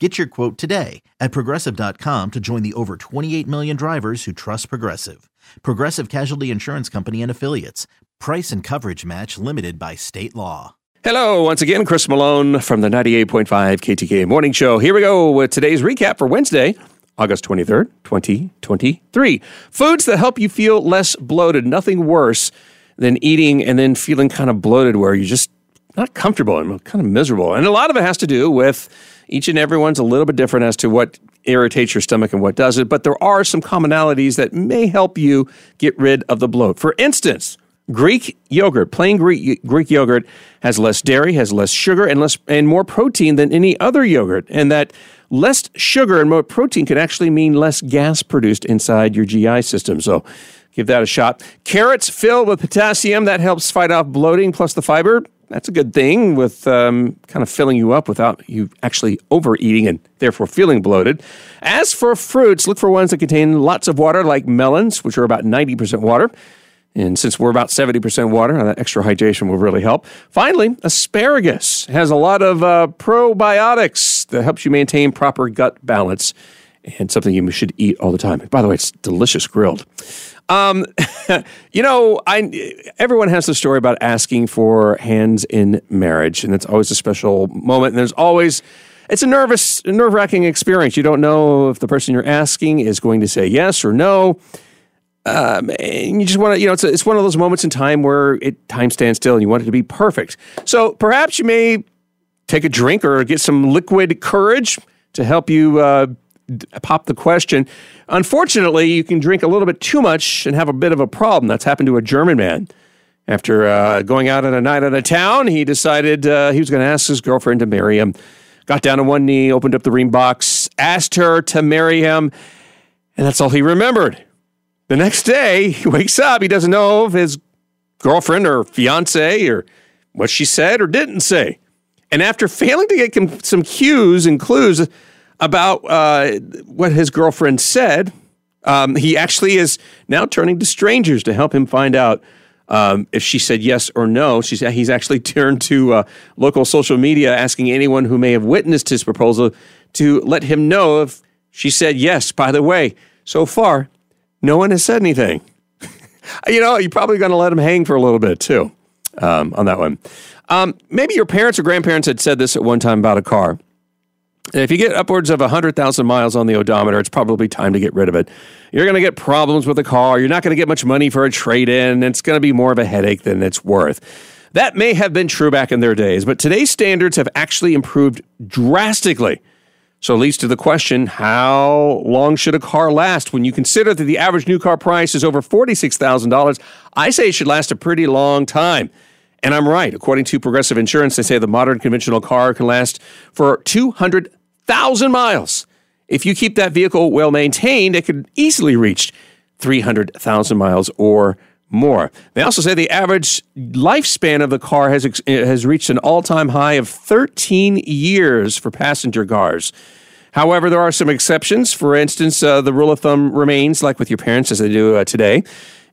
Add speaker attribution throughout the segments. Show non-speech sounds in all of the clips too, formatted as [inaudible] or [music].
Speaker 1: Get your quote today at progressive.com to join the over 28 million drivers who trust Progressive. Progressive Casualty Insurance Company and Affiliates. Price and coverage match limited by state law.
Speaker 2: Hello, once again, Chris Malone from the 98.5 KTK Morning Show. Here we go with today's recap for Wednesday, August 23rd, 2023. Foods that help you feel less bloated. Nothing worse than eating and then feeling kind of bloated where you're just not comfortable and kind of miserable. And a lot of it has to do with each and everyone's a little bit different as to what irritates your stomach and what doesn't, but there are some commonalities that may help you get rid of the bloat. For instance, Greek yogurt, plain Greek, Greek yogurt has less dairy, has less sugar and less and more protein than any other yogurt. And that less sugar and more protein could actually mean less gas produced inside your GI system. So give that a shot. Carrots filled with potassium that helps fight off bloating plus the fiber that's a good thing with um, kind of filling you up without you actually overeating and therefore feeling bloated. As for fruits, look for ones that contain lots of water, like melons, which are about 90% water. And since we're about 70% water, that extra hydration will really help. Finally, asparagus has a lot of uh, probiotics that helps you maintain proper gut balance and something you should eat all the time. by the way, it's delicious grilled. Um, [laughs] you know, I everyone has the story about asking for hands in marriage, and it's always a special moment. And there's always it's a nervous, nerve wracking experience. You don't know if the person you're asking is going to say yes or no. Um, and you just want to, you know, it's, a, it's one of those moments in time where it time stands still and you want it to be perfect. So perhaps you may take a drink or get some liquid courage to help you uh, pop the question. Unfortunately, you can drink a little bit too much and have a bit of a problem. That's happened to a German man. After uh, going out on a night out of town, he decided uh, he was going to ask his girlfriend to marry him. Got down on one knee, opened up the ring box, asked her to marry him, and that's all he remembered. The next day, he wakes up. He doesn't know if his girlfriend or fiance or what she said or didn't say. And after failing to get some cues and clues, about uh, what his girlfriend said. Um, he actually is now turning to strangers to help him find out um, if she said yes or no. She's, he's actually [laughs] turned to uh, local social media asking anyone who may have witnessed his proposal to let him know if she said yes. By the way, so far, no one has said anything. [laughs] you know, you're probably going to let him hang for a little bit too um, on that one. Um, maybe your parents or grandparents had said this at one time about a car. If you get upwards of 100,000 miles on the odometer, it's probably time to get rid of it. You're going to get problems with the car. You're not going to get much money for a trade in. It's going to be more of a headache than it's worth. That may have been true back in their days, but today's standards have actually improved drastically. So it leads to the question how long should a car last? When you consider that the average new car price is over $46,000, I say it should last a pretty long time. And I'm right. According to Progressive Insurance, they say the modern conventional car can last for 200,000 miles. If you keep that vehicle well maintained, it could easily reach 300,000 miles or more. They also say the average lifespan of the car has, has reached an all time high of 13 years for passenger cars. However, there are some exceptions. For instance, uh, the rule of thumb remains like with your parents as they do uh, today.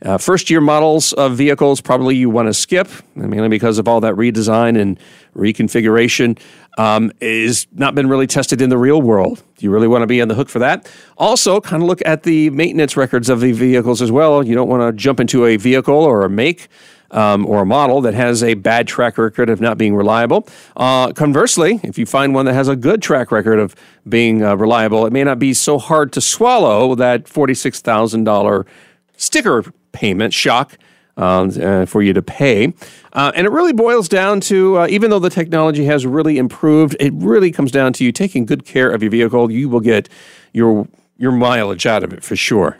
Speaker 2: Uh, first year models of vehicles, probably you want to skip, mainly because of all that redesign and reconfiguration, um, is not been really tested in the real world. Do you really want to be on the hook for that? Also, kind of look at the maintenance records of the vehicles as well. You don't want to jump into a vehicle or a make um, or a model that has a bad track record of not being reliable. Uh, conversely, if you find one that has a good track record of being uh, reliable, it may not be so hard to swallow that $46,000 sticker payment shock um, uh, for you to pay. Uh, and it really boils down to uh, even though the technology has really improved, it really comes down to you taking good care of your vehicle. You will get your your mileage out of it for sure.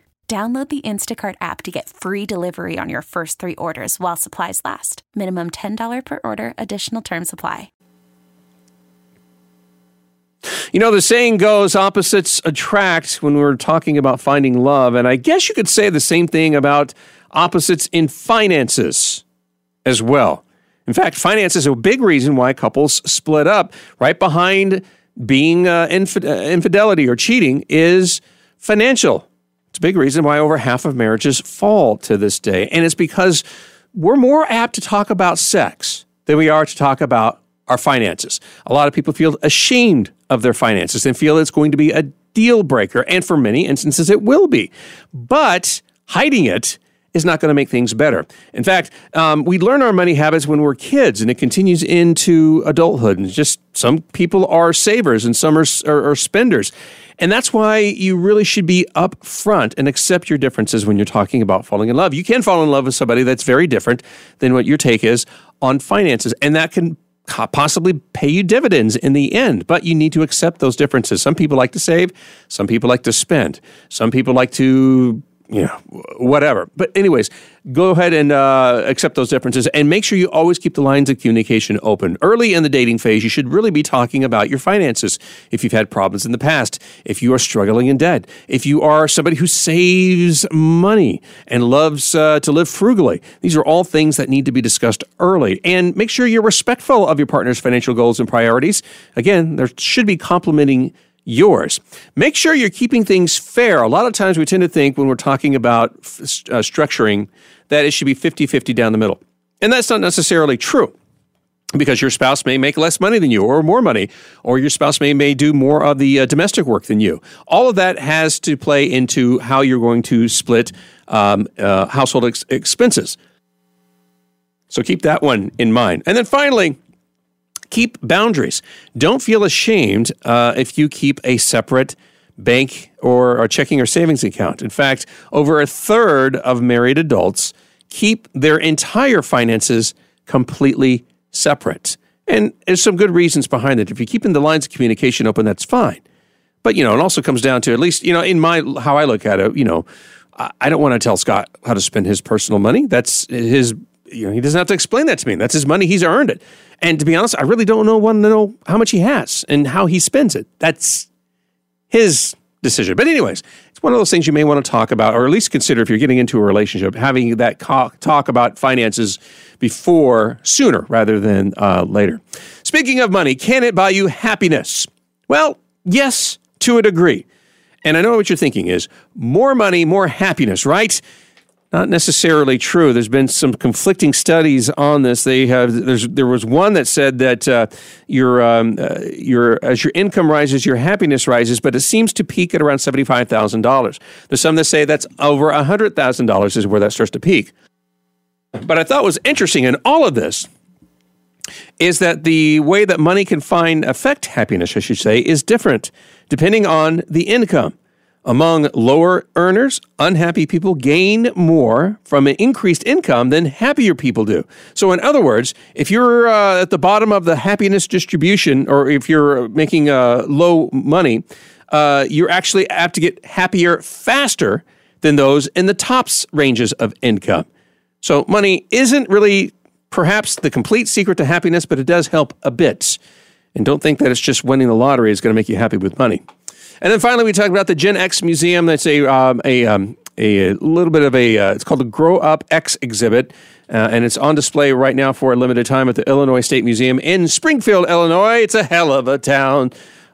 Speaker 3: Download the Instacart app to get free delivery on your first three orders while supplies last. Minimum $10 per order, additional term supply.
Speaker 2: You know, the saying goes opposites attract when we're talking about finding love. And I guess you could say the same thing about opposites in finances as well. In fact, finance is a big reason why couples split up. Right behind being uh, uh, infidelity or cheating is financial it's a big reason why over half of marriages fall to this day. And it's because we're more apt to talk about sex than we are to talk about our finances. A lot of people feel ashamed of their finances and feel it's going to be a deal breaker. And for many instances, it will be. But hiding it is not going to make things better. In fact, um, we learn our money habits when we're kids, and it continues into adulthood. And just some people are savers and some are, are, are spenders. And that's why you really should be upfront and accept your differences when you're talking about falling in love. You can fall in love with somebody that's very different than what your take is on finances, and that can possibly pay you dividends in the end, but you need to accept those differences. Some people like to save, some people like to spend, some people like to you know, whatever. But, anyways, go ahead and uh, accept those differences and make sure you always keep the lines of communication open. Early in the dating phase, you should really be talking about your finances. If you've had problems in the past, if you are struggling in debt, if you are somebody who saves money and loves uh, to live frugally, these are all things that need to be discussed early. And make sure you're respectful of your partner's financial goals and priorities. Again, there should be complementing yours. Make sure you're keeping things fair. A lot of times we tend to think when we're talking about uh, structuring that it should be 50 50 down the middle. And that's not necessarily true because your spouse may make less money than you or more money, or your spouse may, may do more of the uh, domestic work than you. All of that has to play into how you're going to split um, uh, household ex- expenses. So keep that one in mind. And then finally, keep boundaries. Don't feel ashamed uh, if you keep a separate bank or, a checking or savings account. In fact, over a third of married adults keep their entire finances completely separate. And there's some good reasons behind it. If you're keeping the lines of communication open, that's fine. But, you know, it also comes down to at least, you know, in my, how I look at it, you know, I don't want to tell Scott how to spend his personal money. That's his you know, he doesn't have to explain that to me. That's his money. He's earned it. And to be honest, I really don't know want to know how much he has and how he spends it. That's his decision. But anyways, it's one of those things you may want to talk about, or at least consider if you're getting into a relationship, having that talk about finances before sooner rather than uh, later. Speaking of money, can it buy you happiness? Well, yes, to a degree. And I know what you're thinking is more money, more happiness, right? Not necessarily true. There's been some conflicting studies on this. They have there was one that said that uh, your um, uh, your as your income rises, your happiness rises, but it seems to peak at around seventy five thousand dollars. There's some that say that's over hundred thousand dollars is where that starts to peak. But I thought was interesting in all of this is that the way that money can find affect happiness, I should say, is different depending on the income. Among lower earners, unhappy people gain more from an increased income than happier people do. So, in other words, if you're uh, at the bottom of the happiness distribution, or if you're making uh, low money, uh, you're actually apt to get happier faster than those in the tops ranges of income. So, money isn't really perhaps the complete secret to happiness, but it does help a bit. And don't think that it's just winning the lottery is going to make you happy with money. And then finally, we talked about the Gen X Museum. That's a, um, a, um, a little bit of a, uh, it's called the Growing Up X exhibit. Uh, and it's on display right now for a limited time at the Illinois State Museum in Springfield, Illinois. It's a hell of a town.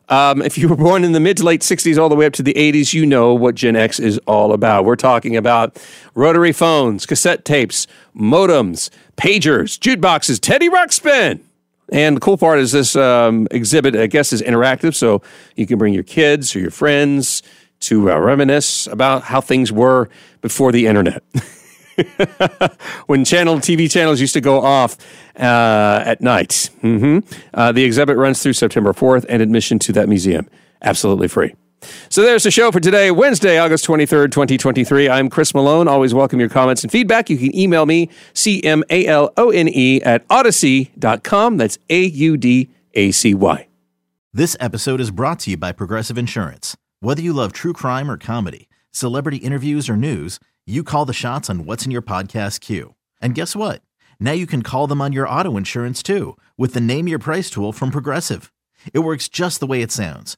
Speaker 2: Um, if you were born in the mid to late 60s all the way up to the 80s, you know what Gen X is all about. We're talking about rotary phones, cassette tapes, modems, pagers, jukeboxes, Teddy Ruxpin. And the cool part is this um, exhibit, I guess, is interactive, so you can bring your kids or your friends to uh, reminisce about how things were before the internet. [laughs] when channel TV channels used to go off uh, at night. Mm-hmm. Uh, the exhibit runs through September 4th, and admission to that museum absolutely free. So there's the show for today, Wednesday, August 23rd, 2023. I'm Chris Malone. Always welcome your comments and feedback. You can email me, C-M-A-L-O-N-E at audacy.com. That's A-U-D-A-C-Y.
Speaker 1: This episode is brought to you by Progressive Insurance. Whether you love true crime or comedy, celebrity interviews or news, you call the shots on what's in your podcast queue. And guess what? Now you can call them on your auto insurance too with the Name Your Price tool from Progressive. It works just the way it sounds.